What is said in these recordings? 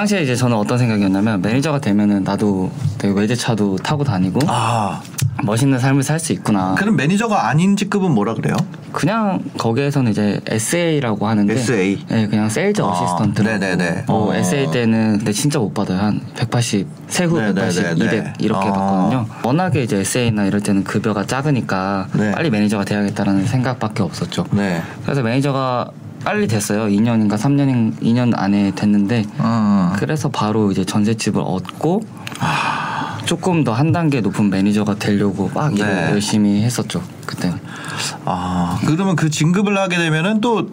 당시에 이제 저는 어떤 생각이었냐면 매니저가 되면은 나도 되게 외제차도 타고 다니고 아, 멋있는 삶을 살 수 있구나. 그럼 매니저가 아닌 직급은 뭐라 그래요? 그냥 거기에서는 이제 SA라고 하는데 SA? 네, 그냥 sales 아, assistant. 네네네. 뭐 어. SA 때는 근데 진짜 못 받아요. 한 180, 세후. 180, 200 이렇게 아. 받거든요. 워낙에 이제 SA나 이럴 때는 급여가 작으니까 네. 빨리 매니저가 돼야겠다라는 생각밖에 없었죠. 네. 그래서 매니저가 빨리 됐어요. 2년인가 3년 2년 안에 됐는데 음. 그래서 바로 이제 전셋집을 얻고 조금 더 한 단계 높은 매니저가 되려고 막 네. 열심히 했었죠. 그때. 아, 그러면 그 진급을 하게 되면은 또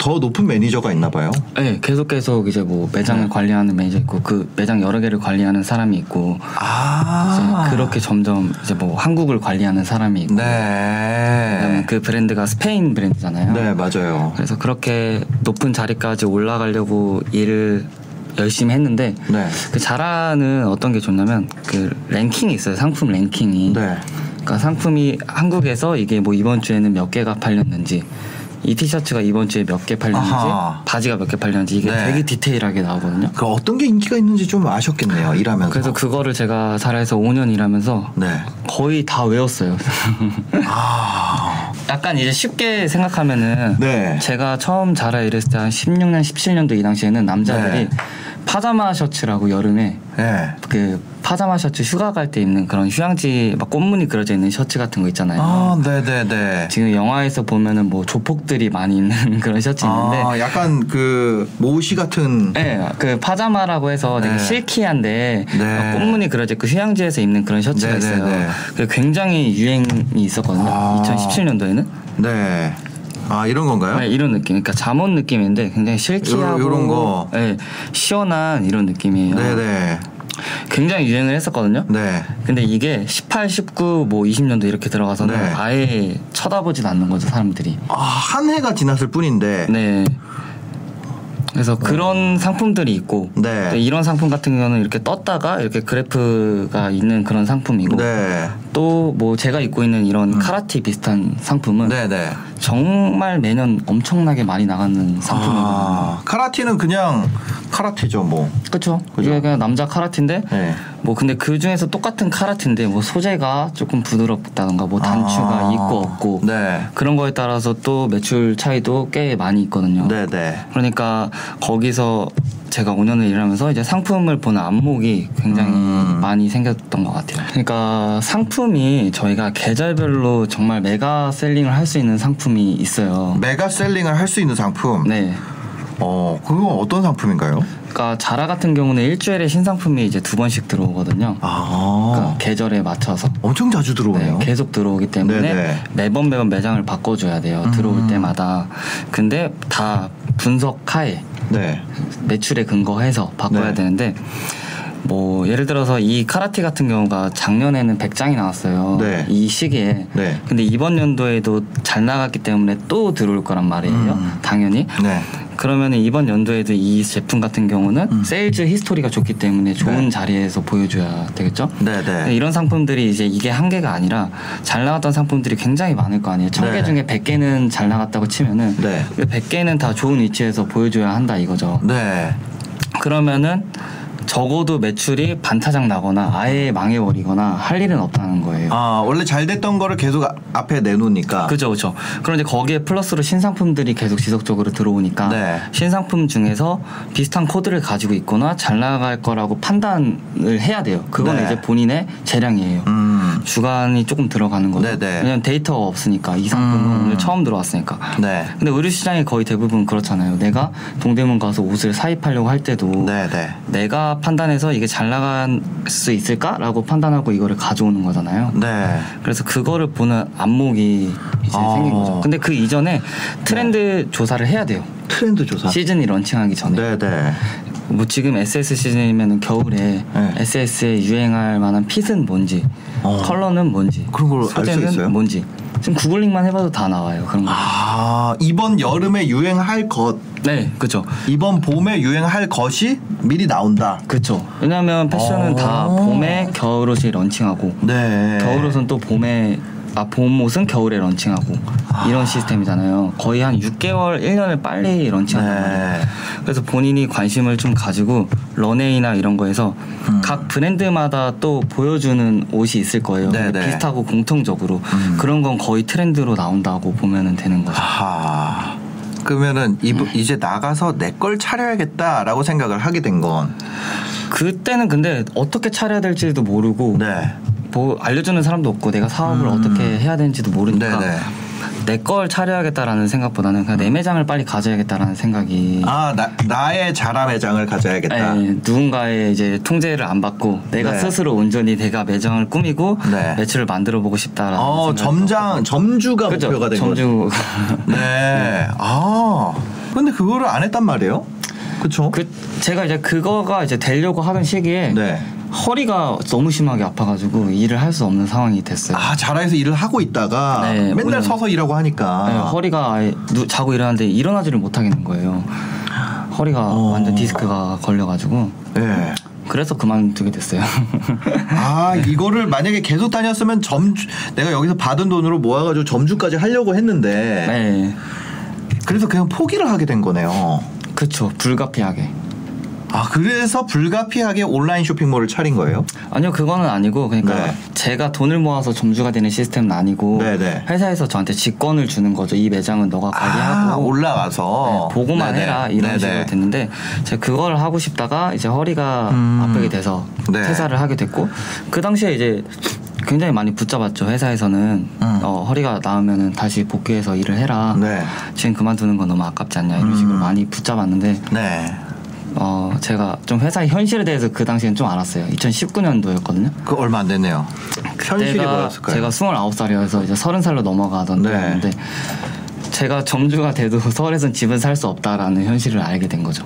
더 높은 매니저가 있나 봐요. 네, 계속 계속 이제 뭐 매장을 네. 관리하는 매니저 있고 그 매장 여러 개를 관리하는 사람이 있고 아. 그렇게 점점 이제 뭐 한국을 관리하는 사람이 있고 네. 그 브랜드가 스페인 브랜드잖아요. 네, 맞아요. 그래서 그렇게 높은 자리까지 올라가려고 일을 열심히 했는데 네. 그 자라는 어떤 게 좋냐면 그 랭킹이 있어요. 상품 랭킹이. 네. 그러니까 상품이 한국에서 이게 뭐 이번 주에는 몇 개가 팔렸는지 이 티셔츠가 이번 주에 몇 개 팔렸는지 아하. 바지가 몇 개 팔렸는지 이게 네. 되게 디테일하게 나오거든요. 그 어떤 게 인기가 있는지 좀 아셨겠네요. 일하면서. 그래서 그거를 제가 자라에서 5년 일하면서 네. 거의 다 외웠어요. 아. 약간 이제 쉽게 생각하면은 네. 제가 처음 자라 일했을 때 한 16년, 17년도 이 당시에는 남자들이 네. 파자마 셔츠라고 여름에 네. 그 파자마 셔츠 휴가 갈 때 입는 그런 휴양지 막 꽃무늬 그려져 있는 셔츠 같은 거 있잖아요. 아, 네, 네, 네. 지금 영화에서 보면은 뭐 조폭들이 많이 입는 그런 셔츠 있는데 아, 약간 그 모시 같은 네, 그 파자마라고 해서 되게 네. 실키한데 네. 막 꽃무늬 그려져 있고 휴양지에서 입는 그런 셔츠가 네, 네, 있어요. 네. 그 굉장히 유행이 있었거든요. 아. 2017년도에는 네. 아, 이런 건가요? 네, 이런 느낌. 그러니까 잠옷 느낌인데 굉장히 실키하고 요- 요런 거. 네, 시원한 이런 느낌이에요. 네, 네. 굉장히 유행을 했었거든요. 네. 근데 이게 18, 19, 뭐 20년도 이렇게 들어가서는 네. 아예 쳐다보진 않는 거죠 사람들이. 아, 한 해가 지났을 뿐인데. 네. 그래서 그런 상품들이 있고 어. 네. 또 이런 상품 같은 경우는 이렇게 떴다가 이렇게 그래프가 있는 그런 상품이고 네. 또뭐 제가 입고 있는 이런 카라티 비슷한 상품은 음. 네, 네. 정말 매년 엄청나게 많이 나가는 상품이거든요. 아, 카라티는 그냥 카라테죠, 뭐. 그렇죠. 이게 그냥 남자 카라티인데 네. 뭐 근데 그 중에서 똑같은 카라티인데 뭐 소재가 조금 부드럽다던가 뭐 단추가 아. 있고 없고 네. 그런 거에 따라서 또 매출 차이도 꽤 많이 있거든요. 네, 네. 그러니까 거기서 제가 5년을 일하면서 이제 상품을 보는 안목이 굉장히 음. 많이 생겼던 것 같아요. 그러니까 상품이 저희가 계절별로 정말 메가 셀링을 할 수 있는 상품 이 있어요. 메가 셀링을 할 수 있는 상품. 네. 어, 그건 어떤 상품인가요? 그러니까 자라 같은 경우는 일주일에 신상품이 이제 두 번씩 들어오거든요. 아. 그러니까 계절에 맞춰서. 엄청 자주 들어오네요. 네, 계속 들어오기 때문에 네네. 매번 매번 매장을 바꿔줘야 돼요. 들어올 음. 때마다. 근데 다 분석하에 네. 매출에 근거해서 바꿔야 네. 되는데 뭐 예를 들어서 이 카라티 같은 경우가 작년에는 100장이 나왔어요. 네. 이 시기에. 네. 근데 이번 연도에도 잘 나갔기 때문에 또 들어올 거란 말이에요. 음. 당연히. 네. 그러면 이번 연도에도 이 제품 같은 경우는 음. sales history가 좋기 때문에 좋은 네. 자리에서 보여줘야 되겠죠? 네, 네. 이런 상품들이 이제 이게 한 개가 아니라 잘 나갔던 상품들이 굉장히 많을 거 아니에요. 천개 네. 중에 100개는 잘 나갔다고 치면은 네. 그 100개는 다 좋은 위치에서 보여줘야 한다 이거죠. 네. 그러면은 적어도 매출이 반타작 나거나 아예 망해버리거나 할 일은 없다는 거예요. 아, 원래 잘 됐던 거를 계속 아- 앞에 내놓으니까. 그죠, 그죠. 그런데 거기에 플러스로 신상품들이 계속 지속적으로 들어오니까 네. 신상품 중에서 비슷한 코드를 가지고 있거나 잘 나갈 거라고 판단을 해야 돼요. 그건 네. 이제 본인의 재량이에요. 음. 주관이 조금 들어가는 거죠. 네네. 왜냐면 데이터가 없으니까 이 상품은 음. 오늘 처음 들어왔으니까. 네. 근데 의류 시장이 거의 대부분 그렇잖아요. 내가 동대문 가서 옷을 사입하려고 할 때도 네, 네. 내가 판단해서 이게 잘 나갈 수 있을까라고 판단하고 이거를 가져오는 거잖아요. 네. 그래서 그거를 보는 안목이 이제 아. 생긴 거죠. 근데 그 이전에 트렌드 조사를 해야 돼요. 트렌드 조사. 시즌이 런칭하기 전에. 네, 네. 뭐 지금 SS 시즌이면 겨울에 네. SS에 유행할 만한 핏은 뭔지, 어. 컬러는 뭔지, 그런 걸알수 소재는 있어요? 뭔지. 지금 구글링만 해봐도 다 나와요. 그런 거. 아 이번 여름에 유행할 것 네, 그렇죠. 이번 봄에 유행할 것이 미리 나온다. 그렇죠. 왜냐하면 패션은 어. 다 봄에 겨울옷이 런칭하고 네. 겨울옷은 또 봄에 아 봄 옷은 겨울에 런칭하고 이런 시스템이잖아요. 거의 한 6개월, 1년을 빨리 말이에요. 네. 그래서 본인이 관심을 좀 가지고 런웨이나 이런 거에서 음. 각 브랜드마다 또 보여주는 옷이 있을 거예요. 네네. 음. 비슷하고 공통적으로 그런 건 거의 트렌드로 나온다고 보면은 되는 거죠. 하. 그러면은 이, 이제 나가서 내 걸 차려야겠다라고 생각을 하게 된 건. 그때는 근데 어떻게 차려야 될지도 모르고 네. 뭐 알려주는 사람도 없고 내가 사업을 음. 어떻게 해야 되는지도 모르니까 네네. 내걸 차려야겠다라는 생각보다는 그냥 내 매장을 빨리 가져야겠다라는 생각이 아, 나, 나의 자라 매장을 가져야겠다. 예, 누군가의 이제 통제를 안 받고 내가 네. 스스로 온전히 내가 매장을 꾸미고 네. 매출을 만들어 보고 싶다라는 어, 점장, 점주가 그죠? 목표가 된. 점주 네. 아. 근데 그거를 안 했단 말이에요? 그쵸? 그 제가 이제 그거가 이제 되려고 하던 시기에 네. 허리가 너무 심하게 아파가지고 일을 할 수 없는 상황이 됐어요. 아, 자라에서 일을 하고 있다가 네, 맨날 오늘- 서서 일하고 하니까. 네, 허리가 아예 누, 자고 일어났는데 일어나지를 못하겠는 거예요. 허리가 어. 완전 디스크가 걸려가지고 네. 그래서 그만두게 됐어요. 아 이거를 만약에 계속 다녔으면 점주 내가 여기서 받은 돈으로 모아가지고 점주까지 하려고 했는데 네, 그래서 그냥 포기를 하게 된 거네요. 그쵸 불가피하게. 아 그래서 불가피하게 온라인 쇼핑몰을 차린 거예요? 아니요 그거는 아니고 그러니까 네. 제가 돈을 모아서 점주가 되는 시스템은 아니고 네네. 회사에서 저한테 직권을 주는 거죠. 이 매장은 너가 관리하고 아, 올라가서 네, 보고만 네네. 해라 이런 네네. 식으로 됐는데 제가 그걸 하고 싶다가 이제 허리가 음. 아프게 돼서 네. 퇴사를 하게 됐고 그 당시에 이제 굉장히 많이 붙잡았죠 회사에서는 음. 어, 허리가 나으면은 다시 복귀해서 일을 해라 네. 지금 그만두는 건 너무 아깝지 않냐 이런 식으로 음. 많이 붙잡았는데 네. 어 제가 좀 회사의 현실에 대해서 그 당시엔 좀 알았어요 2019년도였거든요 그 얼마 안 됐네요. 현실이 뭐였을까요? 제가 29살이어서 이제 30살로 넘어가던 네. 때였는데 제가 점주가 돼도 서울에선 집은 살 수 없다라는 현실을 알게 된 거죠.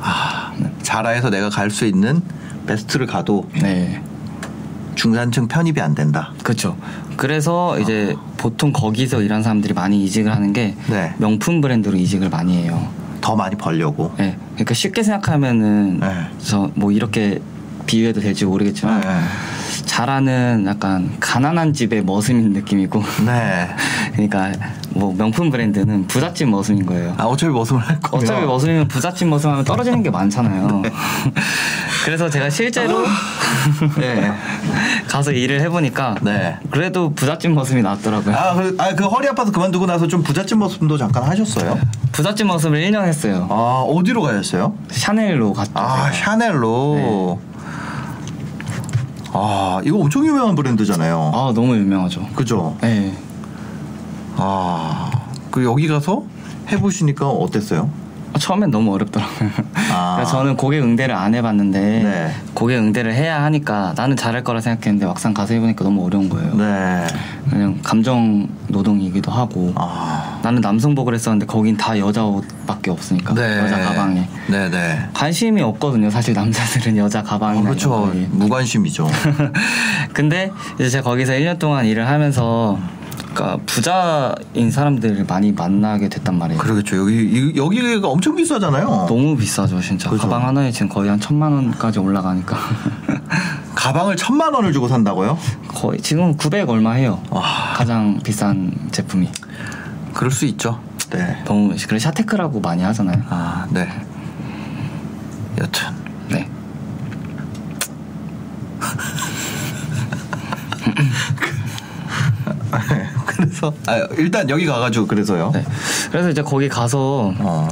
아, 자라에서 내가 갈 수 있는 베스트를 가도 네. 중산층 편입이 안 된다. 그렇죠. 그래서 이제 보통 거기서 일하는 사람들이 많이 이직을 하는 게 네. 명품 브랜드로 이직을 많이 해요. 더 많이 벌려고. 네. 그러니까 쉽게 생각하면은 네. 저뭐 이렇게 비유해도 될지 모르겠지만 네. 자라는 약간 가난한 집의 머슴인 느낌이고 네. 그러니까 뭐 명품 브랜드는 부잣집 머슴인 거예요. 아 어차피 머슴을 할 거면 어차피 머슴이면 부잣집 머슴하면 떨어지는 게 많잖아요. 그래서 제가 실제로 네. 가서 일을 해보니까 네. 그래도 부잣집 머슴이 낫더라고요. 아, 그, 아, 그 허리 아파서 그만두고 나서 좀 부잣집 모습도 잠깐 하셨어요? 부잣집 머슴을 1년 했어요. 아, 어디로 가셨어요? 샤넬로 갔죠. 아, 제가. 샤넬로. 아, 이거 엄청 유명한 브랜드잖아요. 아 너무 유명하죠. 그죠? 네. 아, 그 여기 가서 해보시니까 어땠어요? 처음엔 너무 어렵더라고요. 아. 그래서 저는 고객 응대를 안 해봤는데 네. 고객 응대를 해야 하니까 나는 잘할 거라 생각했는데 막상 가서 해보니까 너무 어려운 거예요. 네. 그냥 감정 노동이기도 하고 아. 나는 남성복을 했었는데 거긴 다 여자 옷밖에 없으니까 네. 여자 가방에 네네. 관심이 없거든요. 사실 남자들은 여자 아, 가방이나 그렇죠. 무관심이죠. 근데 이제 제가 거기서 1년 동안 일을 하면서 그러니까 부자인 사람들을 많이 만나게 됐단 말이에요. 그러겠죠. 여기, 이- 여기가 엄청 비싸잖아요. 너무 비싸죠, 진짜. 그죠. 가방 하나에 지금 거의 한 천만 원까지 올라가니까 가방을 천만 원을 주고 산다고요? 거의 지금 900 얼마 해요. 와. 가장 비싼 제품이. 그럴 수 있죠. 네. 너무 그래 샤테크라고 많이 하잖아요. 아, 네. 여튼. 네. 그래서 아, 일단 여기 가가지고 그래서요. 네. 그래서 이제 거기 가서 어.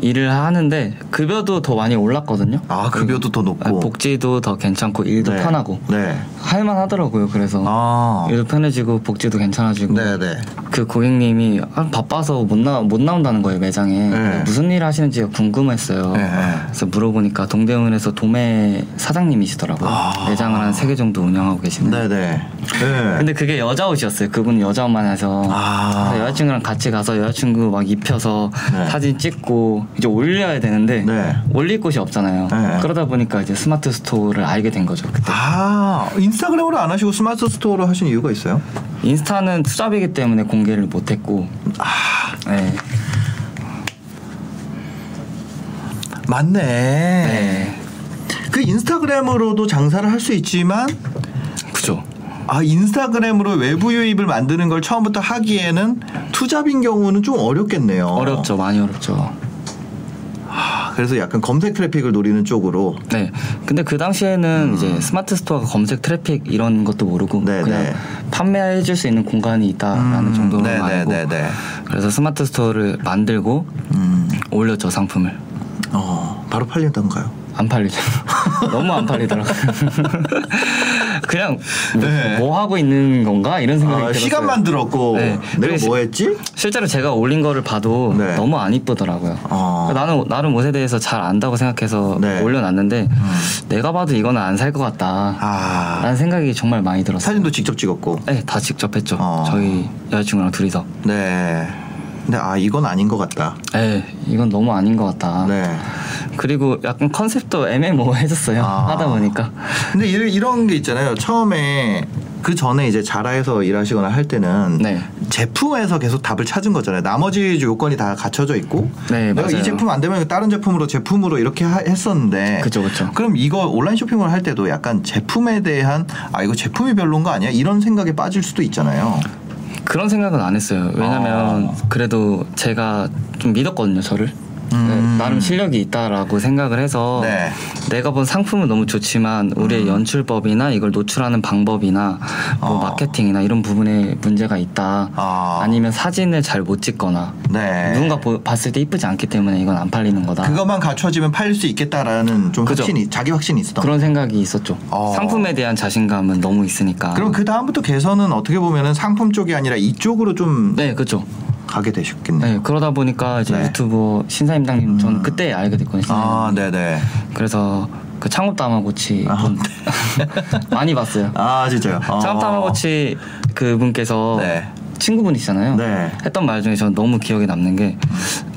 일을 하는데 급여도 더 많이 올랐거든요. 아 급여도 더 아, 높고. 복지도 더 괜찮고 일도 네. 편하고 네. 할만하더라고요. 그래서 아. 일도 편해지고 복지도 괜찮아지고 네네. 그 고객님이 아, 바빠서 못, 나, 못 나온다는 거예요 매장에 네. 무슨 일 하시는지가 궁금했어요 네, 네. 그래서 물어보니까 동대문에서 도매 사장님이시더라고요 아. 매장을 한 세 개 정도 운영하고 계시는데 네네. 네. 근데 그게 여자 옷이었어요 그분은 여자 옷만 해서 아. 여자친구랑 같이 가서 여자친구 막 입혀서 네. 사진 찍고 이제 올려야 되는데 네. 올릴 곳이 없잖아요. 네. 그러다 보니까 이제 스마트 스토어를 알게 된 거죠. 그때. 아 인스타그램으로 안 하시고 스마트 스토어로 하신 이유가 있어요? 인스타는 투잡이기 때문에 공개를 못했고. 아 네. 맞네. 네. 그 인스타그램으로도 장사를 할 수 있지만 그죠. 아 인스타그램으로 외부 유입을 만드는 걸 처음부터 하기에는 투잡인 경우는 좀 어렵겠네요. 어렵죠. 많이 어렵죠. 아, 그래서 약간 검색 트래픽을 노리는 쪽으로. 네. 근데 그 당시에는 이제 스마트 스토어가 검색 트래픽 이런 것도 모르고 음. 네, 그냥 네. 판매해 줄 수 있는 공간이 있다라는 정도로만 네, 네, 알고 네, 네. 그래서 스마트 스토어를 만들고 음, 올렸죠 상품을 어, 바로 팔리던가요? 안 팔리죠 너무 안 팔리더라고요 그냥 뭐, 네. 뭐 하고 있는 건가 이런 생각이 아, 들었어요 시간만 들었고 네. 내가 뭐 했지? 실제로 제가 올린 거를 봐도 네. 너무 안 이쁘더라고요. 어. 나는 나름 옷에 대해서 잘 안다고 생각해서 네. 올려놨는데 내가 봐도 이거는 안 살 것 같다. 아 라는 생각이 정말 많이 들었어요. 사진도 직접 찍었고. 네, 다 직접 했죠. 어. 저희 여자친구랑 둘이서. 네. 근데 아 이건 아닌 것 같다. 네, 이건 너무 아닌 것 같다. 네. 그리고 약간 컨셉도 애매모호해졌어요. 아. 하다 보니까. 근데 이런, 이런 게 있잖아요. 처음에 그 전에 이제 자라에서 일하시거나 할 때는 네. 제품에서 계속 답을 찾은 거잖아요. 나머지 요건이 다 갖춰져 있고 네, 내가 이 맞아요. 제품 안 되면 다른 제품으로 제품으로 이렇게 하- 했었는데 그쵸, 그쵸. 그럼 이거 온라인 쇼핑을 할 때도 약간 제품에 대한 아 이거 제품이 별론 거 아니야? 이런 생각에 빠질 수도 있잖아요. 그런 생각은 안 했어요. 왜냐면 아. 그래도 제가 좀 믿었거든요, 저를. 음. 네, 나름 실력이 있다라고 생각을 해서 네. 내가 본 상품은 너무 좋지만 우리의 연출법이나 이걸 노출하는 방법이나 뭐 어. 마케팅이나 이런 부분에 문제가 있다. 아. 니면 사진을 잘 못 찍거나 네. 누군가 보- 봤을 때 이쁘지 않기 때문에 이건 안 팔리는 거다. 그것만 갖춰지면 팔릴 수 있겠다라는 좀 그죠. 확신이 자기 확신이 있었던. 그런 생각이 있었죠. 어. 상품에 대한 자신감은 너무 있으니까. 그럼 그 다음부터 개선은 어떻게 보면은 상품 쪽이 아니라 이쪽으로 좀 네, 그렇죠. 가게 되셨겠네요. 네, 그러다 보니까 이제 네. 유튜버 신사임당님 전 그때 알게 됐거든요. 아. 네네. 그래서 그 창업 다마고치 아, 분 많이 봤어요. 아, 진짜요? 어. 창업 다마고치 그분께서 네. 친구분이시잖아요. 네. 했던 말 중에 저는 너무 기억에 남는 게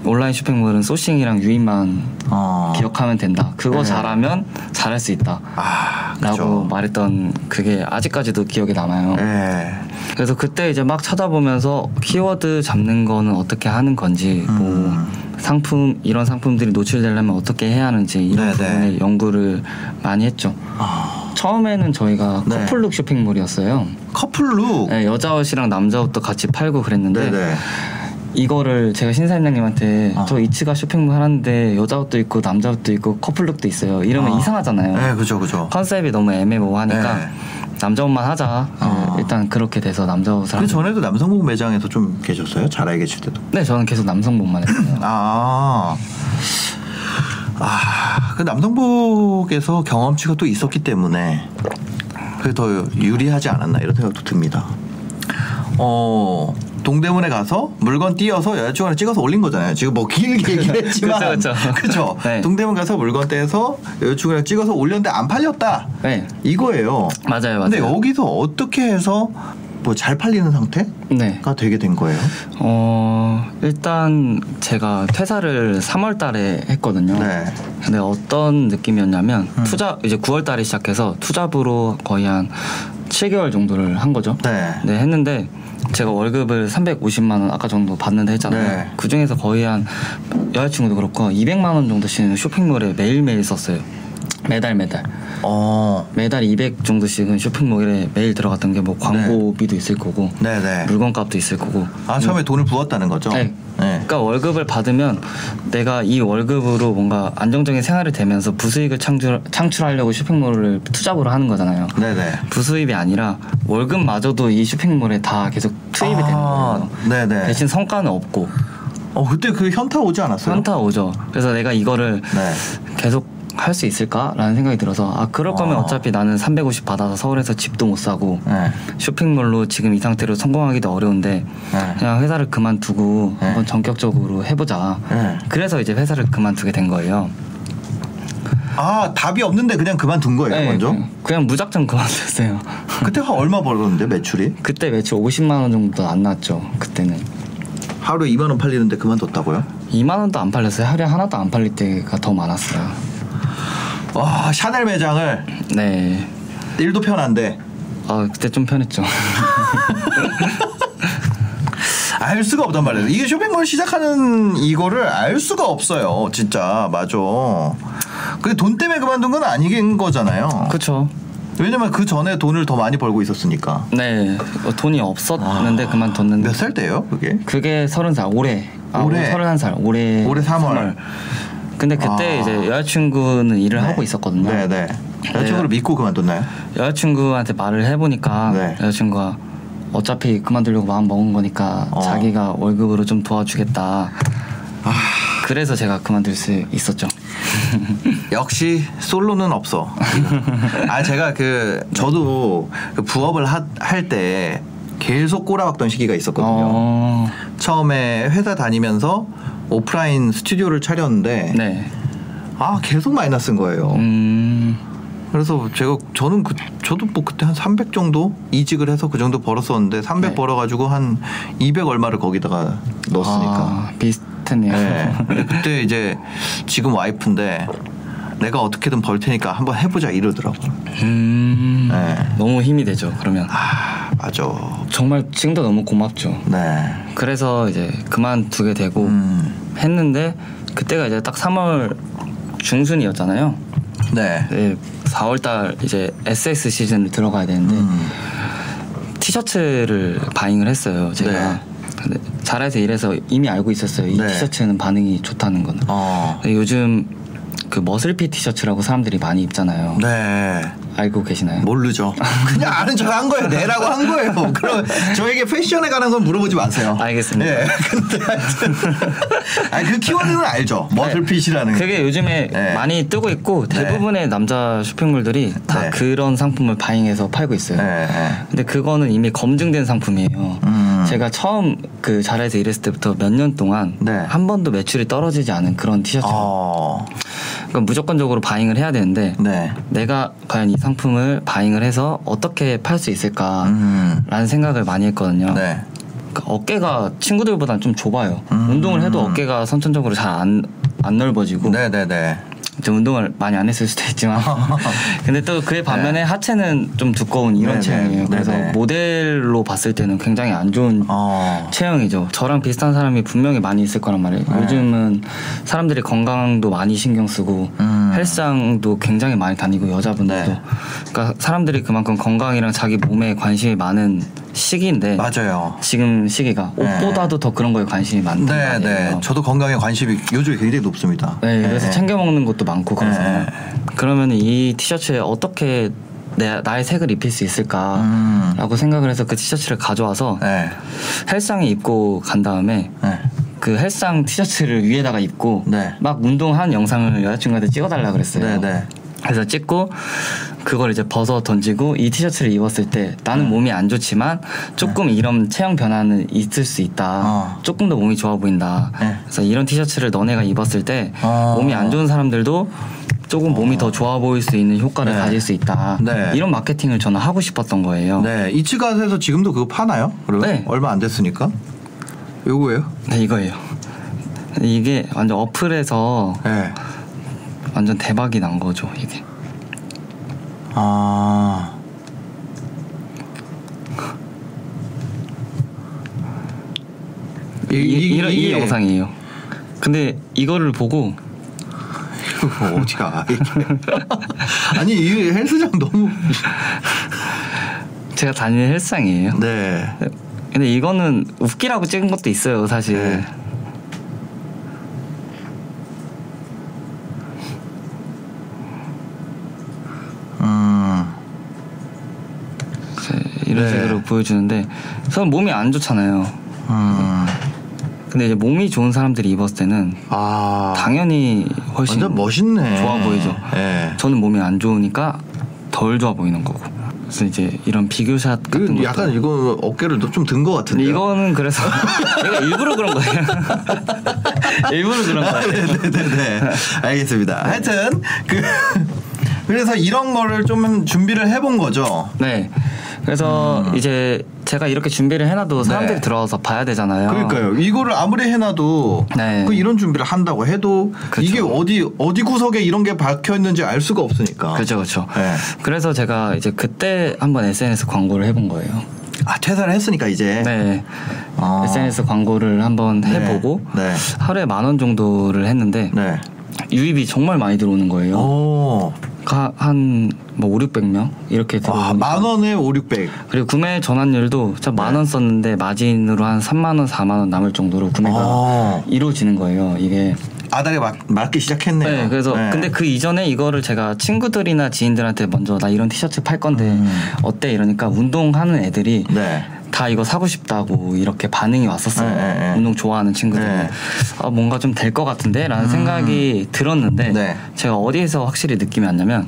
온라인 쇼핑몰은 소싱이랑 유인만 어. 기억하면 된다. 그거 네. 잘하면 잘할 수 있다. 아, 라고. 말했던 그게 아직까지도 기억에 남아요. 네. 그래서 그때 이제 막 찾아보면서 키워드 잡는 거는 어떻게 하는 건지 뭐 음. 상품 이런 상품들이 노출되려면 어떻게 해야 하는지 이런 네네. 부분에 연구를 많이 했죠. 아, 처음에는 저희가 네. 커플룩 쇼핑몰이었어요. 커플룩. 네, 여자 옷이랑 남자 옷도 같이 팔고 그랬는데 네네. 이거를 제가 신사임당님한테 어. 저 이츠가 쇼핑몰 하는데 여자 옷도 있고 남자 옷도 있고 커플룩도 있어요. 이러면 어. 이상하잖아요. 네, 그죠, 그죠. 컨셉이 너무 애매모호하니까 네. 남자 옷만 하자. 네, 어. 일단 그렇게 돼서 남자 옷을 그 전에도 남성복 매장에서 좀 계셨어요? 자라에 계실 때도. 네, 저는 계속 남성복만 했어요. 아. 아, 그 남성복에서 경험치가 또 있었기 때문에 그게 더 유리하지 않았나 이런 생각도 듭니다. 어, 동대문에 가서 물건 띄어서 여자친구랑 찍어서 올린 거잖아요. 지금 뭐 길게 얘기했지만. 그쵸, 그쵸. 그쵸? 네. 동대문 가서 물건 떼서 여자친구랑 찍어서 올렸는데 안 팔렸다. 네, 이거예요. 맞아요, 맞아요. 근데 여기서 어떻게 해서 뭐 잘 팔리는 상태가 네. 되게 된 거예요? 어, 일단 제가 퇴사를 3월 달에 했거든요. 네. 근데 어떤 느낌이었냐면 음. 투자 이제 9월 달에 시작해서 투잡으로 거의 한 7개월 정도를 한 거죠. 네. 네, 했는데 제가 월급을 350만 원 아까 정도 받는다 했잖아요. 네. 그 중에서 거의 한 여자친구도 그렇고 200만 원 정도씩은 쇼핑몰에 매일매일 썼어요. 매달 매달. 어. 매달 200 정도씩은 쇼핑몰에 매일 들어갔던 게 뭐 광고비도 있을 거고 네네. 물건값도 있을 거고 아 처음에 돈을 부었다는 거죠? 네. 그러니까 월급을 받으면 내가 이 월급으로 뭔가 안정적인 생활을 되면서 부수익을 창출, 창출하려고 쇼핑몰을 투잡으로 하는 거잖아요. 네네. 부수입이 아니라 월급마저도 이 쇼핑몰에 다 계속 투입이 되는 아, 거예요. 네네. 대신 성과는 없고 어 그때 그 현타 오지 않았어요? 현타 오죠. 그래서 내가 이거를 네. 계속 할 수 있을까라는 생각이 들어서 아 그럴 거면 어. 어차피 나는 350 받아서 서울에서 집도 못 사고 네. 쇼핑몰로 지금 이 상태로 성공하기도 어려운데 네. 그냥 회사를 그만두고 네. 한번 전격적으로 해보자. 네. 그래서 이제 회사를 그만두게 된 거예요. 아 답이 없는데 그냥 그만둔 거예요 네, 먼저? 그냥, 그냥 무작정 그만뒀어요. 그때 한 얼마 벌었는데 매출이? 그때 매출 50만 원 정도 안 났죠. 그때는 하루에 2만 원 팔리는데 그만뒀다고요? 2만 원도 안 팔렸어요. 하루에 하나도 안 팔릴 때가 더 많았어요. 와 샤넬 매장을 네. 일도 편한데 아 그때 좀 편했죠. 알 수가 없단 말이에요. 이게 쇼핑몰 시작하는 이거를 알 수가 없어요. 진짜 맞아. 근데 돈 때문에 그만둔 건 아닌 거잖아요. 그렇죠. 왜냐면 그 전에 돈을 더 많이 벌고 있었으니까. 네. 어, 돈이 없었는데 그만뒀는데 몇 살 때요? 그게? 그게 서른 살 올해. 아, 올해? 올해 서른 한 살. 올해 올해 3월. 근데 그때 아. 이제 여자친구는 일을 네. 하고 있었거든요. 네 네. 여자친구를 믿고 그만뒀나요? 여자친구한테 말을 해보니까 네. 여자친구가 어차피 그만두려고 마음 먹은 거니까 어. 자기가 월급으로 좀 도와주겠다. 아. 그래서 제가 그만둘 수 있었죠. 역시 솔로는 없어. 아 제가 그 저도 그 부업을 할 때 계속 꼬라박던 시기가 있었거든요. 어, 처음에 회사 다니면서 오프라인 스튜디오를 차렸는데 네. 아 계속 마이너스인 거예요. 음, 그래서 제가 저는 그 저도 뭐 그때 한 300 정도 이직을 해서 그 정도 벌었었는데 300 네. 벌어가지고 한 200 얼마를 거기다가 넣었으니까. 아, 비슷했네요. 네. 근데 그때 이제 지금 와이프인데 내가 어떻게든 벌 테니까 한번 해보자 이러더라고. 음, 네. 너무 힘이 되죠. 그러면 아 맞아. 정말 지금도 너무 고맙죠. 네. 그래서 이제 그만두게 되고 음. 했는데 그때가 이제 딱 3월 중순이었잖아요. 네. 네, 4월달 이제 SS 시즌을 들어가야 되는데 음. 티셔츠를 바잉을 했어요. 제가. 네. 잘해서 이래서 이미 알고 있었어요. 이 네. 티셔츠는 반응이 좋다는 거는. 어. 요즘 그 머슬핏 티셔츠라고 사람들이 많이 입잖아요. 네. 알고 계시나요? 모르죠. 그냥 아는 척 한 거예요. 내라고 한 거예요. 그럼 저에게 패션에 관한 건 물어보지 마세요. 알겠습니다. 예. 근데 하여튼 아니 그 키워드는 알죠. 머슬핏이라는. 그게 요즘에 네. 많이 뜨고 있고 대부분의 남자 쇼핑몰들이 다 네. 그런 상품을 바잉해서 팔고 있어요. 네, 네. 근데 그거는 이미 검증된 상품이에요. 음. 제가 처음 그 자라에서 일했을 때부터 몇 년 동안 네. 한 번도 매출이 떨어지지 않은 그런 티셔츠. 어. 그러니까 무조건적으로 바잉을 해야 되는데 네. 내가 과연 이 상품을 바잉을 해서 어떻게 팔 수 있을까라는 음. 생각을 많이 했거든요. 네. 그러니까 어깨가 친구들보다는 좀 좁아요. 음. 운동을 해도 어깨가 선천적으로 잘 안 안 넓어지고 네, 네, 네. 이제 운동을 많이 안 했을 수도 있지만 근데 또 그에 반면에 하체는 좀 두꺼운 이런 네네. 체형이에요. 그래서 네네. 모델로 봤을 때는 굉장히 안 좋은 어. 체형이죠. 저랑 비슷한 사람이 분명히 많이 있을 거란 말이에요. 네. 요즘은 사람들이 건강도 많이 신경 쓰고 음. 헬스장도 굉장히 많이 다니고 여자분들도 네. 그러니까 사람들이 그만큼 건강이랑 자기 몸에 관심이 많은 시기인데 맞아요. 지금 시기가 네. 옷보다도 더 그런 거에 관심이 많단 네. 네. 저도 건강에 관심이 요즘에 굉장히 높습니다. 네, 그래서 챙겨 먹는 것도 많고 그래서 네. 그러면 이 티셔츠에 어떻게 내, 나의 색을 입힐 수 있을까라고 음. 생각을 해서 그 티셔츠를 가져와서 네. 헬스장에 입고 간 다음에 네. 그 헬스장 티셔츠를 위에다가 입고 네. 막 운동한 영상을 여자친구한테 찍어달라 그랬어요. 네, 네. 그래서 찍고 그걸 이제 벗어 던지고 이 티셔츠를 입었을 때 나는 몸이 안 좋지만 조금 이런 체형 변화는 있을 수 있다. 어. 조금 더 몸이 좋아 보인다. 네. 그래서 이런 티셔츠를 너네가 입었을 때 어. 몸이 안 좋은 사람들도 조금 몸이 더 좋아 보일 수 있는 효과를 네. 가질 수 있다. 네. 이런 마케팅을 저는 하고 싶었던 거예요. 네. 이츠갓에서 지금도 그거 파나요? 그러면 네. 얼마 안 됐으니까. 요거예요? 네, 이거예요. 이게 완전 어플에서 네. 완전 대박이 난 거죠, 이게. 아. 이, 이, 런이 이게- 영상이에요. 근데 이거를 보고 이거 어디가. 아니 이 헬스장 너무 제가 다니는 헬스장이에요. 네. 근데 이거는 웃기라고 찍은 것도 있어요, 사실. 네. 이런 네. 식으로 보여주는데 저는 몸이 안 좋잖아요. 음. 근데 이제 몸이 좋은 사람들이 입었을 때는 아. 당연히 훨씬 완전 멋있네. 좋아 보이죠. 예. 저는 몸이 안 좋으니까 덜 좋아 보이는 거고. 그래서 이제 이런 비교샷 같은 그 것도 약간 이거 어깨를 좀 든 것 같은데. 이거는 그래서 내가 일부러 그런 거예요. 일부러 그런 거예요. 네네네. 알겠습니다. 하여튼 그 그래서 이런 거를 좀 준비를 해본 거죠. 네. 그래서 음. 이제 제가 이렇게 준비를 해놔도 사람들이 네. 들어와서 봐야 되잖아요. 그러니까요. 이거를 아무리 해놔도 네. 그 이런 준비를 한다고 해도 그쵸. 이게 어디 어디 구석에 이런 게 박혀 있는지 알 수가 없으니까. 그렇죠, 그렇죠. 네. 그래서 제가 이제 그때 한번 SNS 광고를 해본 거예요. 아 퇴사를 했으니까 이제. 네. 아. SNS 광고를 한번 네. 해보고 네. 하루에 만 원 정도를 했는데 네. 유입이 정말 많이 들어오는 거예요. 오. 한뭐 5, 600명 이렇게 들어오니까 아, 만 원에 5, 600. 그리고 구매 전환율도 진짜 네. 만원 썼는데 마진으로 한 3만 원, 4만 원 남을 정도로 구매가 아. 이루어지는 거예요. 이게 아닥에 막 맞기 시작했네요. 네, 그래서 네. 근데 그 이전에 이거를 제가 친구들이나 지인들한테 먼저 나 이런 티셔츠 팔 건데 음. 어때 이러니까 운동하는 애들이 네. 다 이거 사고 싶다고 이렇게 반응이 왔었어요. 네, 네, 네. 운동 좋아하는 친구들. 네. 아, 뭔가 좀 될 것 같은데라는 생각이 들었는데 네. 제가 어디에서 확실히 느낌이 왔냐면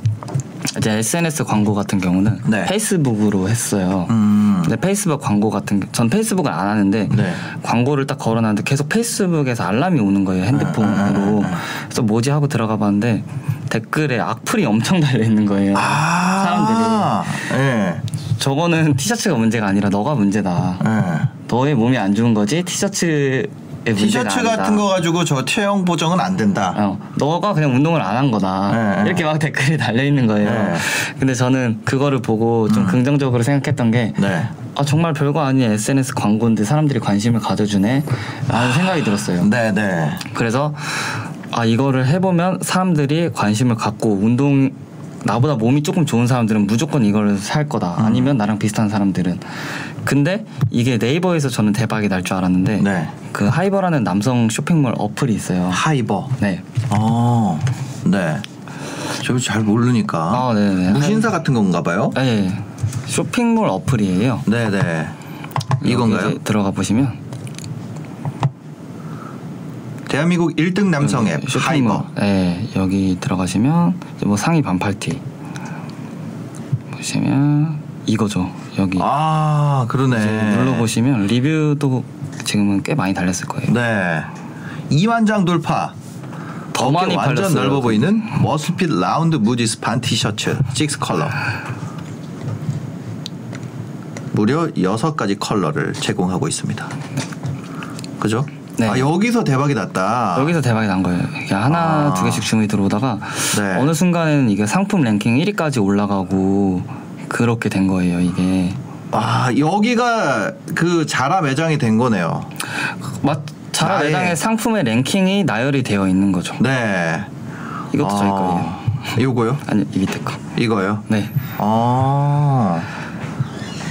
이제 SNS 광고 같은 경우는 네. 페이스북으로 했어요. 음. 근데 페이스북 광고 같은 게- 전 페이스북을 안 하는데 네. 광고를 딱 걸어놨는데 계속 페이스북에서 알람이 오는 거예요 핸드폰으로 아, 아, 아, 그래서 뭐지 하고 들어가 봤는데 댓글에 악플이 엄청 달려 있는 거예요 아. 예. 저거는 티셔츠가 문제가 아니라 너가 문제다 예. 너의 몸이 안 좋은 거지 티셔츠 아니다. 같은 거 가지고 저 체형 보정은 안 된다. 어, 너가 그냥 운동을 안 한 거다. 네, 네. 이렇게 막 댓글이 달려 있는 거예요. 네. 근데 저는 그거를 보고 좀 긍정적으로 생각했던 게 네. 아 정말 별거 아닌 SNS 광고인데 사람들이 관심을 가져주네 라는 생각이 들었어요. 네, 네. 그래서 아 이거를 해보면 사람들이 관심을 갖고 운동 나보다 몸이 조금 좋은 사람들은 무조건 이걸 살 거다. 음. 아니면 나랑 비슷한 사람들은. 근데 이게 네이버에서 저는 대박이 날 줄 알았는데 네. 그 하이버라는 남성 쇼핑몰 어플이 있어요. 하이버. 네. 어. 네. 저 잘 모르니까. 아, 네네. 무신사 같은 건가 봐요. 네. 쇼핑몰 어플이에요. 네, 네. 이건가요? 들어가 보시면 대한민국 1등 남성 앱 쇼핑몰. 하이버. 네, 여기 들어가시면 뭐 상의 반팔티 보시면 이거죠. 여기 아, 그러네. 눌러 보시면 리뷰도 지금은 꽤 많이 달렸을 거예요. 네. 2만 장 돌파. 더 많이 완전 팔렸어요. 넓어 보이는 muscle fit 라운드 무디스 반 티셔츠 6 컬러. 무려 6가지 컬러를 제공하고 있습니다. 그죠? 네. 아, 여기서 대박이 났다. 여기서 대박이 난 거예요. 이게 하나 아. 두 개씩 주문이 들어오다가 네. 어느 순간에는 이게 상품 랭킹 1위까지 올라가고 그렇게 된 거예요. 이게 아, 여기가 그 자라 매장이 된 거네요. 맛 자라 나의- 매장의 상품의 랭킹이 나열이 되어 있는 거죠. 네. 이것도 저희 아, 거예요. 요거요? 아니 이 밑에 거. 이거요? 네. 아.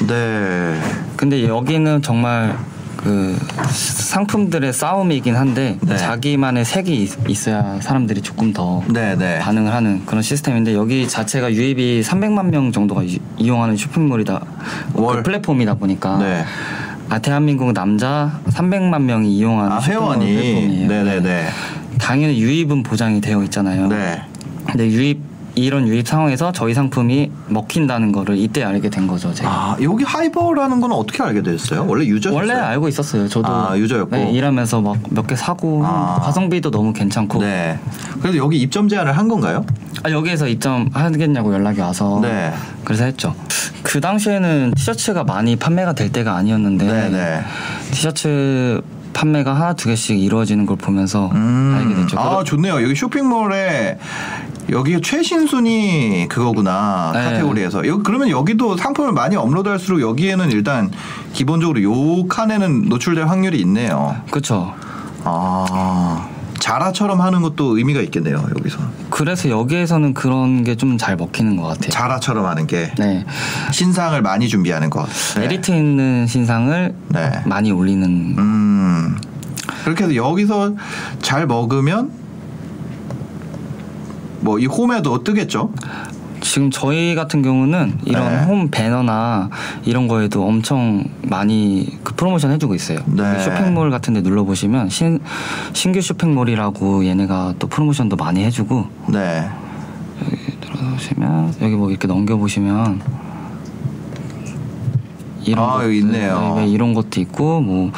네. 근데 여기는 정말 그 상품들의 싸움이긴 한데 네. 자기만의 색이 있- 있어야 사람들이 조금 더 네, 네. 반응을 하는 그런 시스템인데 여기 자체가 유입이 300만 명 정도가 이- 이용하는 쇼핑몰이다 월. 그 플랫폼이다 보니까 네. 아 대한민국 남자 300만 명이 이용하는 아, 회원이. 플랫폼이에요. 네, 네, 네. 당연히 유입은 보장이 되어 있잖아요. 네. 근데 유입 이런 유입 상황에서 저희 상품이 먹힌다는 거를 이때 알게 된 거죠. 제가. 아, 여기 하이버라는 건 어떻게 알게 됐어요? 원래 유저였어요? 원래 알고 있었어요. 저도 아, 유저였고? 네, 일하면서 막 몇 개 사고 아. 가성비도 너무 괜찮고 네. 그래도 여기 입점 제한을 한 건가요? 아, 여기에서 입점 하겠냐고 연락이 와서 네. 그래서 했죠. 그 당시에는 티셔츠가 많이 판매가 될 때가 아니었는데 네, 네. 티셔츠 판매가 하나 두 개씩 이루어지는 걸 보면서 음. 알게 됐죠. 아, 좋네요. 여기 쇼핑몰에 여기 최신 순위 그거구나 네. 카테고리에서 여기 그러면 여기도 상품을 많이 업로드할수록 여기에는 일단 기본적으로 요 칸에는 노출될 확률이 있네요. 그렇죠. 아 자라처럼 하는 것도 의미가 있겠네요 여기서 그래서 여기에서는 그런 게 좀 잘 먹히는 것 같아요. 자라처럼 하는 게 네. 신상을 많이 준비하는 것. 네. 메리트 있는 신상을 네. 많이 올리는 음 그렇게 해서 여기서 잘 먹으면 뭐 이 홈에도 뜨겠죠. 지금 저희 같은 경우는 이런 네. 홈 배너나 이런 거에도 엄청 많이 그 프로모션 해주고 있어요. 네. 쇼핑몰 같은 데 눌러보시면 신, 신규 쇼핑몰이라고 얘네가 또 프로모션도 많이 해주고 네. 들어보시면 여기 뭐 이렇게 넘겨보시면 이런 아, 여기 있네요. 네, 이런 것도 있고 뭐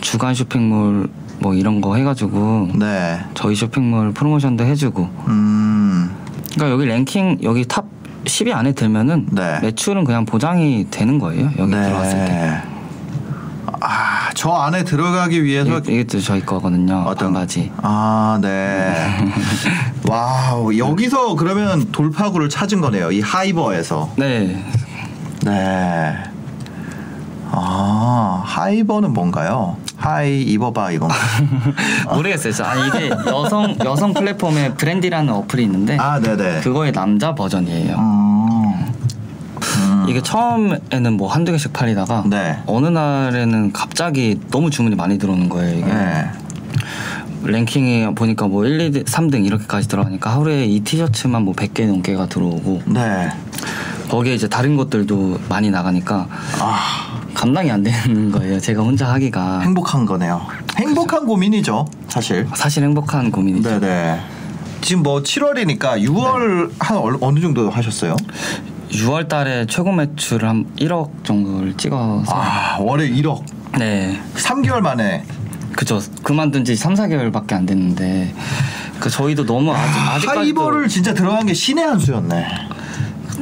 주간 쇼핑몰 뭐 이런 거 해가지고 네. 저희 쇼핑몰 프로모션도 해주고 음. 그러니까 여기 랭킹 여기 top 10위 안에 들면은 네. 매출은 그냥 보장이 되는 거예요. 여기 들어왔을 때. 아, 저 안에 들어가기 위해서 이게, 이것도 저희 거거든요. 어떤 반바지. 아, 네. wow, 여기서 그러면 돌파구를 찾은 거네요. 이 하이버에서. 네. 네. 아, 하이버는 뭔가요? 하이 입어봐 이건. 모르겠어요. 저- 아니 이게 여성 여성 플랫폼에 브랜디라는 어플이 있는데 아, 네네. 그거의 남자 버전이에요. 음. 이게 처음에는 뭐 한두 개씩 팔리다가 네. 어느 날에는 갑자기 너무 주문이 많이 들어오는 거예요. 이게 네. 랭킹이 보니까 뭐 1, 2, 3등 이렇게까지 들어가니까 하루에 이 티셔츠만 뭐 100개 넘게가 들어오고 네. 거기에 이제 다른 것들도 많이 나가니까 아, 감당이 안 되는 거예요. 제가 혼자 하기가 행복한 거네요. 행복한 고민이죠, 사실. 사실 행복한 고민이죠. 네네. 지금 뭐 7월이니까 6월 한 얼- 어느 정도 하셨어요? 6월 달에 최고 매출을 한 1억 정도를 찍어서 아, 월에 1억. 네. 3개월 만에. 그죠. 그만둔 지 3, 4개월밖에 안 됐는데 그 저희도 너무 아직 아직까지도 하이버를 진짜 들어간 게 신의 한 수였네.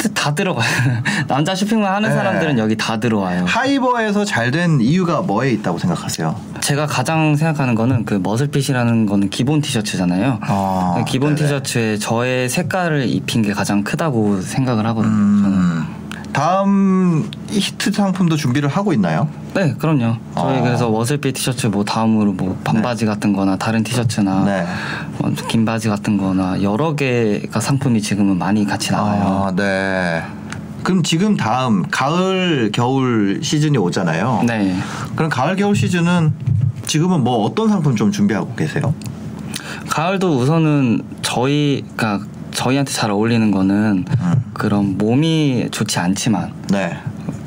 근데 다 들어가요. 남자 쇼핑몰 하는 네. 사람들은 여기 다 들어와요. 하이버에서 잘 된 이유가 뭐에 있다고 생각하세요? 제가 가장 생각하는 거는 그 머슬핏이라는 거는 기본 티셔츠잖아요. 아, 그 기본 네네. 티셔츠에 저의 색깔을 입힌 게 가장 크다고 생각을 하거든요. 저는. 음, 다음 히트 상품도 준비를 하고 있나요? 네, 그럼요. 저희 아. 그래서 머슬핏 티셔츠 뭐 다음으로 뭐 반바지 같은 거나 다른 티셔츠나 네. 뭐 긴 바지 같은 거나 여러 개가 상품이 지금은 많이 같이 나와요. 아, 네. 그럼 지금 다음 가을 겨울 시즌이 오잖아요. 네. 그럼 가을 겨울 시즌은 지금은 뭐 어떤 상품 좀 준비하고 계세요? 가을도 우선은 저희가 저희한테 잘 어울리는 거는 음. 그런 몸이 좋지 않지만 네.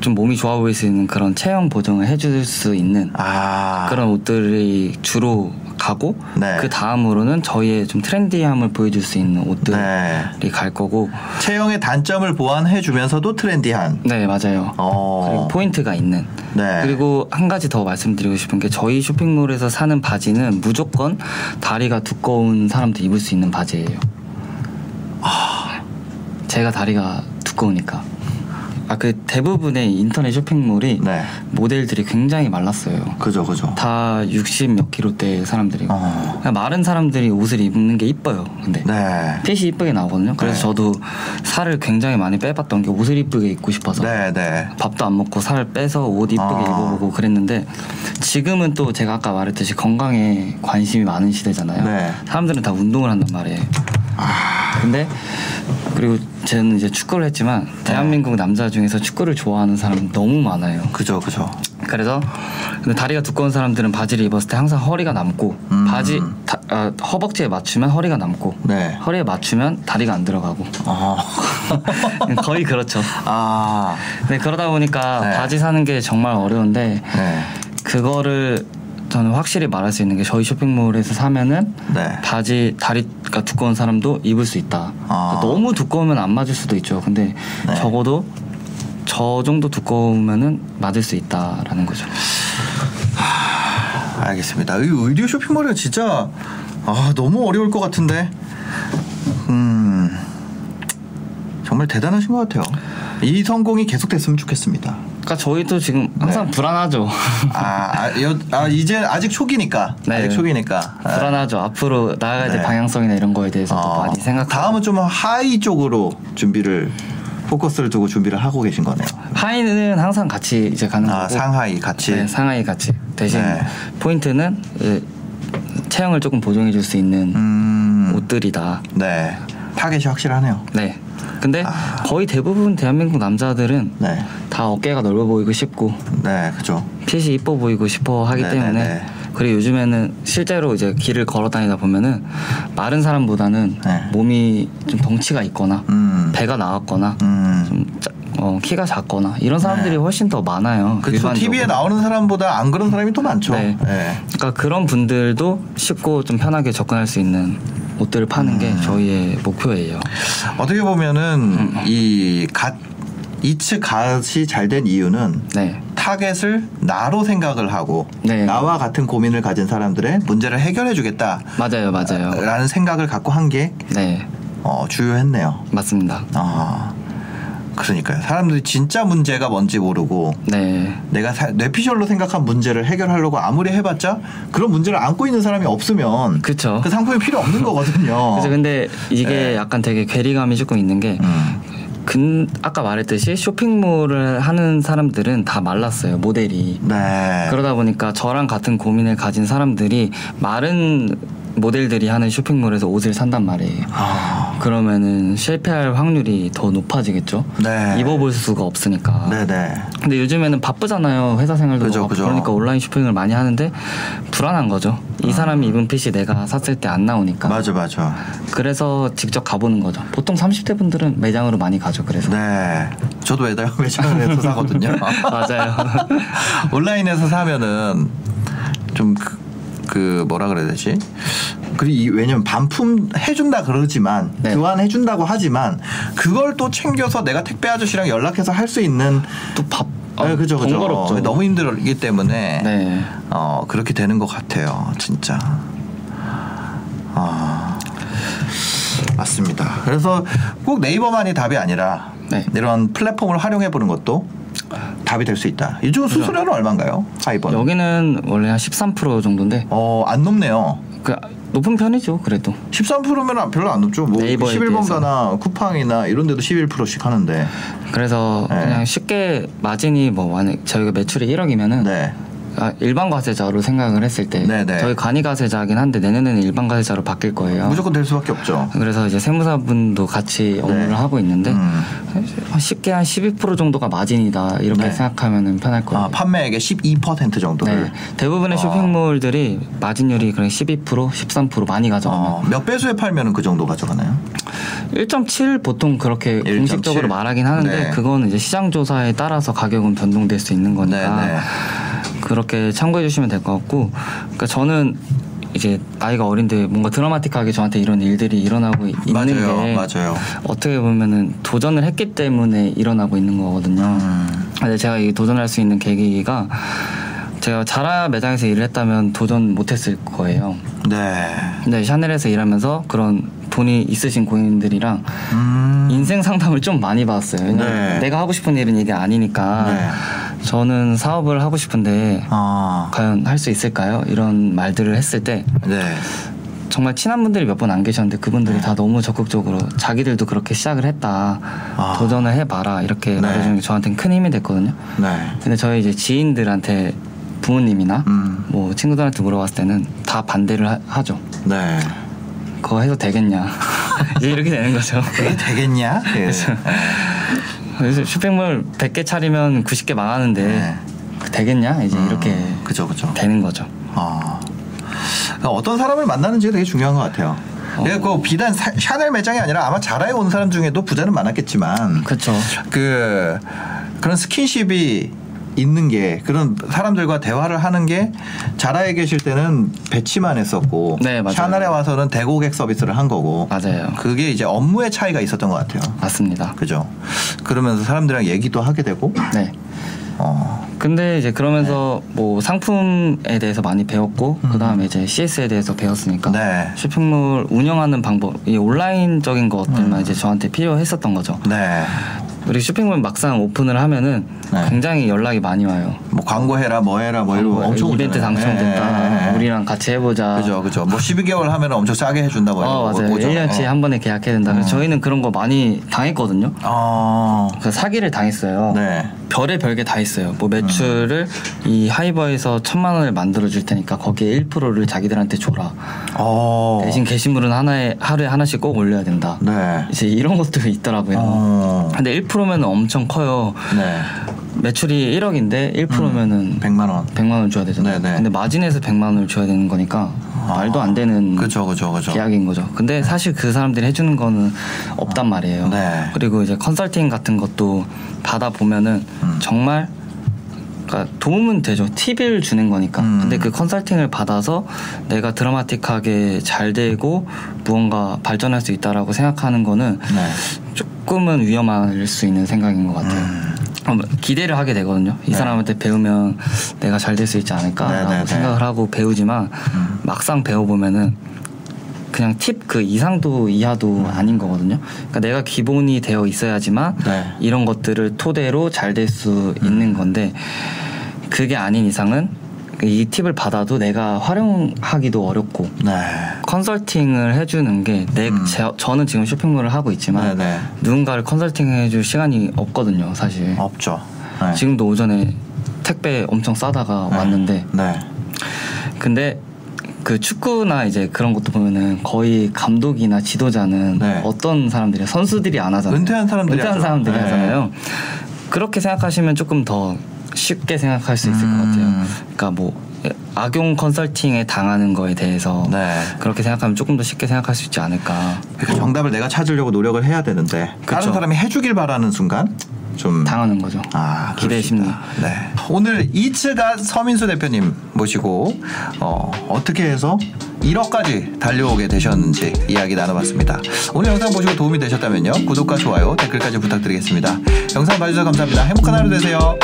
좀 몸이 좋아 보일 수 있는 그런 체형 보정을 해줄 수 있는 아 그런 옷들이 주로 가고 네. 그 다음으로는 저희의 좀 트렌디함을 보여줄 수 있는 옷들이 네. 갈 거고 체형의 단점을 보완해주면서도 트렌디한. 네 맞아요. 어. 포인트가 있는 네. 그리고 한 가지 더 말씀드리고 싶은 게 저희 쇼핑몰에서 사는 바지는 무조건 다리가 두꺼운 사람도 입을 수 있는 바지예요. 아. 제가 다리가 두꺼우니까. 아 그 대부분의 인터넷 쇼핑몰이 네. 모델들이 굉장히 말랐어요. 그죠, 그죠. 다 60 몇 킬로대 사람들이고 어. 그냥 마른 사람들이 옷을 입는 게 이뻐요. 근데 네. 핏이 이쁘게 나오거든요. 그래서 네. 저도 살을 굉장히 많이 빼봤던 게 옷을 이쁘게 입고 싶어서 네, 네. 밥도 안 먹고 살 빼서 옷 이쁘게 아. 입어보고 그랬는데 지금은 또 제가 아까 말했듯이 건강에 관심이 많은 시대잖아요. 네. 사람들은 다 운동을 한단 말이에요. 근데 그리고 저는 이제 축구를 했지만 대한민국 남자 중에서 축구를 좋아하는 사람은 너무 많아요. 그죠, 그죠. 그래서 근데 다리가 두꺼운 사람들은 바지를 입었을 때 항상 허리가 남고 음. 바지 다- 아, 허벅지에 맞추면 허리가 남고 네. 허리에 맞추면 다리가 안 들어가고 어. 거의 그렇죠. 아, 네 그러다 보니까 네. 바지 사는 게 정말 어려운데 네. 그거를 저는 확실히 말할 수 있는 게 저희 쇼핑몰에서 사면은 네. 바지 다리가 두꺼운 사람도 입을 수 있다. 아. 너무 두꺼우면 안 맞을 수도 있죠. 근데 네. 적어도 저 정도 두꺼우면은 맞을 수 있다라는 거죠. 알겠습니다. 이 의류 쇼핑몰은 진짜 아, 너무 어려울 것 같은데. 음. 정말 대단하신 것 같아요. 이 성공이 계속됐으면 좋겠습니다. 그러니까 저희도 지금 항상 네. 불안하죠. 아, 아, 여, 아 이제 아직 초기니까. 네. 아직 초기니까. 아, 불안하죠. 앞으로 나아가야 될 네. 방향성이나 이런 거에 대해서도 어, 많이 생각. 다음은 좀 하이 쪽으로 준비를 포커스를 두고 준비를 하고 계신 거네요. 하이는 항상 같이 이제 가는 아, 거고. 상하이 같이. 네, 상하이 같이. 대신 네. 포인트는 예, 체형을 조금 보정해 줄 수 있는 음. 옷들이다. 네. 타겟이 확실하네요. 네. 근데 아. 거의 대부분 대한민국 남자들은 네. 다 어깨가 넓어 보이고 싶고 네, 그죠. 핏이 이뻐 보이고 싶어 하기 네, 때문에 네, 네. 그리고 요즘에는 실제로 이제 길을 걸어 다니다 보면은 마른 사람보다는 네. 몸이 좀 덩치가 있거나 음. 배가 나왔거나 음. 좀 짜- 어, 키가 작거나 이런 사람들이 네. 훨씬 더 많아요. 그렇죠. TV에 나오는 사람보다 안 그런 사람이 더 많죠. 네. 네. 그러니까 그런 분들도 쉽고 좀 편하게 접근할 수 있는 옷들을 파는 게 음. 저희의 목표예요. 어떻게 보면은 음. 이 갓, 이츠 갓이 잘 된 이유는 네. 타겟을 나로 생각을 하고 네. 나와 같은 고민을 가진 사람들의 문제를 해결해 주겠다. 맞아요, 맞아요. 라는 생각을 갖고 한게 네, 어, 주요했네요. 맞습니다. 아. 그러니까요. 사람들이 진짜 문제가 뭔지 모르고 네. 내가 사- 뇌피셜로 생각한 문제를 해결하려고 아무리 해봤자 그런 문제를 안고 있는 사람이 없으면 그쵸. 그 상품이 필요 없는 거거든요. 그래서 근데 이게 네. 약간 되게 괴리감이 조금 있는 게 음. 근 아까 말했듯이 쇼핑몰을 하는 사람들은 다 말랐어요 모델이 네. 그러다 보니까 저랑 같은 고민을 가진 사람들이 마른 모델들이 하는 쇼핑몰에서 옷을 산단 말이에요. 아, 그러면은 실패할 확률이 더 높아지겠죠. 네. 입어볼 수가 없으니까. 네네. 근데 요즘에는 바쁘잖아요. 회사 생활도 그죠, 바쁘고 그죠. 그러니까 온라인 쇼핑을 많이 하는데 불안한 거죠. 이 사람이 입은 핏이 내가 샀을 때 안 나오니까. 아. 맞아 맞아. 그래서 직접 가보는 거죠. 보통 30대 분들은 매장으로 많이 가죠. 그래서. 네. 저도 매달 매장에서 사거든요. 맞아요. 온라인에서 사면은 좀 그 뭐라 그래야 되지? 그리고 이- 왜냐면 반품 해준다 그러지만 네. 교환해준다고 하지만 그걸 또 챙겨서 내가 택배 아저씨랑 연락해서 할 수 있는 또 밥. 네, 그죠 그죠 번거롭죠. 너무 힘들기 때문에 네. 어 그렇게 되는 것 같아요 진짜 아 맞습니다 그래서 꼭 네이버만이 답이 아니라 네. 이런 플랫폼을 활용해 보는 것도 답이 될 수 있다. 요즘 수수료는 얼마인가요? 하이번 여기는 원래 한 13% 정도인데. 어 안 높네요. 그 높은 편이죠. 그래도. 13%면 별로 안 높죠. 뭐 네이버에 11번가나 쿠팡이나 이런 데도 11%씩 하는데. 그래서 네. 그냥 쉽게 마진이 뭐 만약 저희가 매출이 1억이면은 네 아, 일반 과세자로 생각을 했을 때 네, 네. 저희 간이 과세자긴 한데 내년에는 일반 과세자로 바뀔 거예요. 무조건 될 수밖에 없죠 그래서 이제 세무사분도 같이 업무를 네. 하고 있는데 음. 한 쉽게 한 12% 정도가 마진이다 이렇게 네. 생각하면 편할 거예요. 아, 판매액의 12% 정도를 네. 대부분의 아. 쇼핑몰들이 마진율이 그냥 12% 13% 많이 가져가면 어, 몇 배수에 팔면은 그 정도 가져가나요? 1.7 보통 그렇게 1.7. 공식적으로 말하긴 하는데 네. 그거는 이제 시장 조사에 따라서 가격은 변동될 수 있는 거니까 네, 네. 그렇게 참고해 주시면 될 것 같고 그러니까 저는 이제 나이가 어린데 뭔가 드라마틱하게 저한테 이런 일들이 일어나고 이- 있는 맞아요, 게 맞아요. 어떻게 보면은 도전을 했기 때문에 일어나고 있는 거거든요. 음. 근데 제가 이 도전할 수 있는 계기가 제가 자라 매장에서 일을 했다면 도전 못했을 거예요. 네. 근데 샤넬에서 일하면서 그런 돈이 있으신 고객님들이랑 음. 인생 상담을 좀 많이 받았어요. 네. 내가 하고 싶은 일은 이게 아니니까 네. 저는 사업을 하고 싶은데 아. 과연 할 수 있을까요? 이런 말들을 했을 때 네. 정말 친한 분들이 몇 분 안 계셨는데 그분들이 다 너무 적극적으로 자기들도 그렇게 시작을 했다. 아. 도전을 해봐라. 이렇게 네. 말해주는 게 저한테는 큰 힘이 됐거든요. 네. 근데 저희 이제 지인들한테 부모님이나 음. 뭐 친구들한테 물어봤을 때는 다 반대를 하, 하죠. 네. 그거 해도 되겠냐. 이제 이렇게 되는 거죠. 그게 되겠냐? 예. 그래서 쇼핑몰 100개 차리면 90개 망하는데 네. 되겠냐? 이제 이렇게 그죠, 그죠. 되는 거죠. 아. 그러니까 어떤 사람을 만나는지가 되게 중요한 것 같아요. 어. 그러니까 그 비단 사- 샤넬 매장이 아니라 아마 자라에 온 사람 중에도 부자는 많았겠지만 그렇죠. 그 그런 스킨십이 있는 게 그런 사람들과 대화를 하는 게 자라에 계실 때는 배치만 했었고 네, 맞아요. 샤넬에 와서는 대고객 서비스를 한 거고 맞아요. 그게 이제 업무의 차이가 있었던 것 같아요. 맞습니다. 그죠? 그러면서 사람들이랑 얘기도 하게 되고 네. 어 근데 이제 그러면서 뭐 상품에 대해서 많이 배웠고 그 다음에 이제 CS에 대해서 배웠으니까 음. 네. 쇼핑몰 운영하는 방법, 이 온라인적인 것들만 음. 이제 저한테 필요했었던 거죠. 네. 우리 쇼핑몰 막상 오픈을 하면은 네. 굉장히 연락이 많이 와요. 뭐 광고해라 뭐 해라 뭐뭐 엄청 이벤트 오잖아요. 당첨됐다. 예, 예. 우리랑 같이 해보자. 그죠 그죠 뭐 12개월 하면 엄청 싸게 해준다 뭐 어, 이러고 맞아요. 오죠. 1년치 어. 한 번에 계약해야 된다. 그래서 저희는 그런 거 많이 당했거든요. 어. 그래서 사기를 당했어요. 네. 별의 별게 다 있어요. 뭐 매출을 이 하이버에서 천만 원을 만들어 줄 테니까 거기에 1%를 자기들한테 줘라. 어. 대신 게시물은 하나에 하루에 하나씩 꼭 올려야 된다. 네. 이제 이런 것도 있더라고요. 어. 근데 1%면 엄청 커요. 네. 매출이 1억인데 1%면은 100만 원. 100만 원 줘야 되잖아요. 네네. 근데 마진에서 100만 원을 줘야 되는 거니까 말도 안 되는 그죠 그죠 그죠. 계약인 거죠. 근데 사실 그 사람들이 해주는 거는 없단 말이에요. 네. 그리고 이제 컨설팅 같은 것도 받아 보면은 음. 정말 그러니까 도움은 되죠. 팁을 주는 거니까. 음. 근데 그 컨설팅을 받아서 내가 드라마틱하게 잘 되고 무언가 발전할 수 있다라고 생각하는 거는 네. 조금은 위험할 수 있는 생각인 것 같아요. 음. 어, 기대를 하게 되거든요. 이 네. 사람한테 배우면 내가 잘 될 수 있지 않을까라고 네, 네, 네. 생각을 하고 배우지만 음. 막상 배워보면은 그냥 팁 그 이상도 이하도 아닌 거거든요. 그러니까 내가 기본이 되어 있어야지만 네. 이런 것들을 토대로 잘 될 수 있는 건데 그게 아닌 이상은 이 팁을 받아도 내가 활용하기도 어렵고 네. 컨설팅을 해주는 게내 음. 저는 지금 쇼핑몰을 하고 있지만 네네. 누군가를 컨설팅해줄 시간이 없거든요, 사실. 없죠. 네. 지금도 오전에 택배 엄청 싸다가 왔는데 네. 근데 그 축구나 이제 그런 것도 보면은 거의 감독이나 지도자는 네. 어떤 사람들이 선수들이 안 하잖아요. 은퇴한 사람들이 은퇴한 하죠. 사람들이 네. 하잖아요. 그렇게 생각하시면 조금 더 쉽게 생각할 수 있을 것 같아요. 음. 그러니까 뭐 악용 컨설팅에 당하는 거에 대해서 네. 그렇게 생각하면 조금 더 쉽게 생각할 수 있지 않을까. 그러니까 정답을 내가 찾으려고 노력을 해야 되는데 다른 그쵸. 사람이 해주길 바라는 순간 좀 당하는 거죠. 아, 기대 심리. 그렇습니다. 네. 오늘 이츠가 서민수 대표님 모시고 어, 어떻게 해서 1억까지 달려오게 되셨는지 이야기 나눠봤습니다. 오늘 영상 보시고 도움이 되셨다면요. 구독과 좋아요, 댓글까지 부탁드리겠습니다. 영상 봐주셔서 감사합니다. 행복한 하루 되세요.